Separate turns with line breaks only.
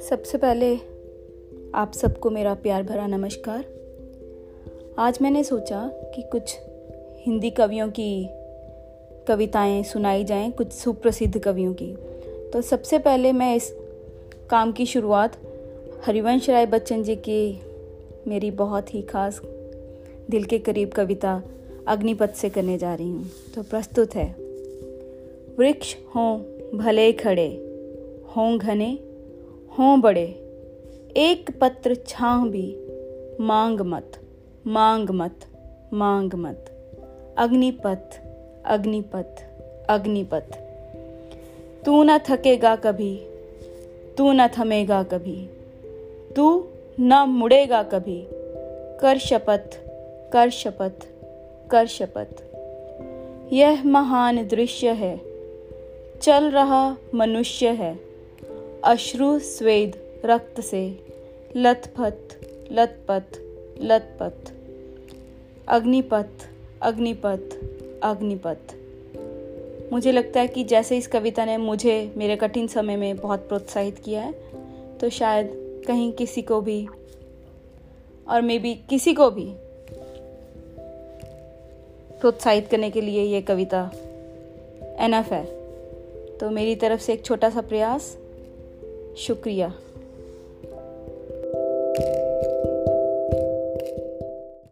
सबसे पहले आप सबको मेरा प्यार भरा नमस्कार। आज मैंने सोचा कि कुछ हिंदी कवियों की कविताएँ सुनाई जाएँ, कुछ सुप्रसिद्ध कवियों की। तो सबसे पहले मैं इस काम की शुरुआत हरिवंश राय बच्चन जी की मेरी बहुत ही खास दिल के करीब कविता अग्निपथ से करने जा रही हूँ। तो प्रस्तुत है। वृक्ष हों भले खड़े, हों घने, हों बड़े, एक पत्र छाह भी, मांग मत मांग मत मांग मत। अग्निपथ अग्निपथ अग्निपथ। तू न थकेगा कभी, तू न थमेगा कभी, तू न मुड़ेगा कभी। कर शपथ कर शपथ कर शपथ। यह महान दृश्य है। चल रहा मनुष्य है। अश्रु स्वेद रक्त से। लथपथ लथपथ लथपथ। अग्निपथ अग्निपथ अग्निपथ। मुझे लगता है कि जैसे इस कविता ने मुझे मेरे कठिन समय में बहुत प्रोत्साहित किया है तो शायद कहीं किसी को भी और मे बी किसी को भी प्रोत्साहित करने के लिए ये कविता एनफ है। तो मेरी तरफ़ से एक छोटा सा प्रयास, शुक्रिया।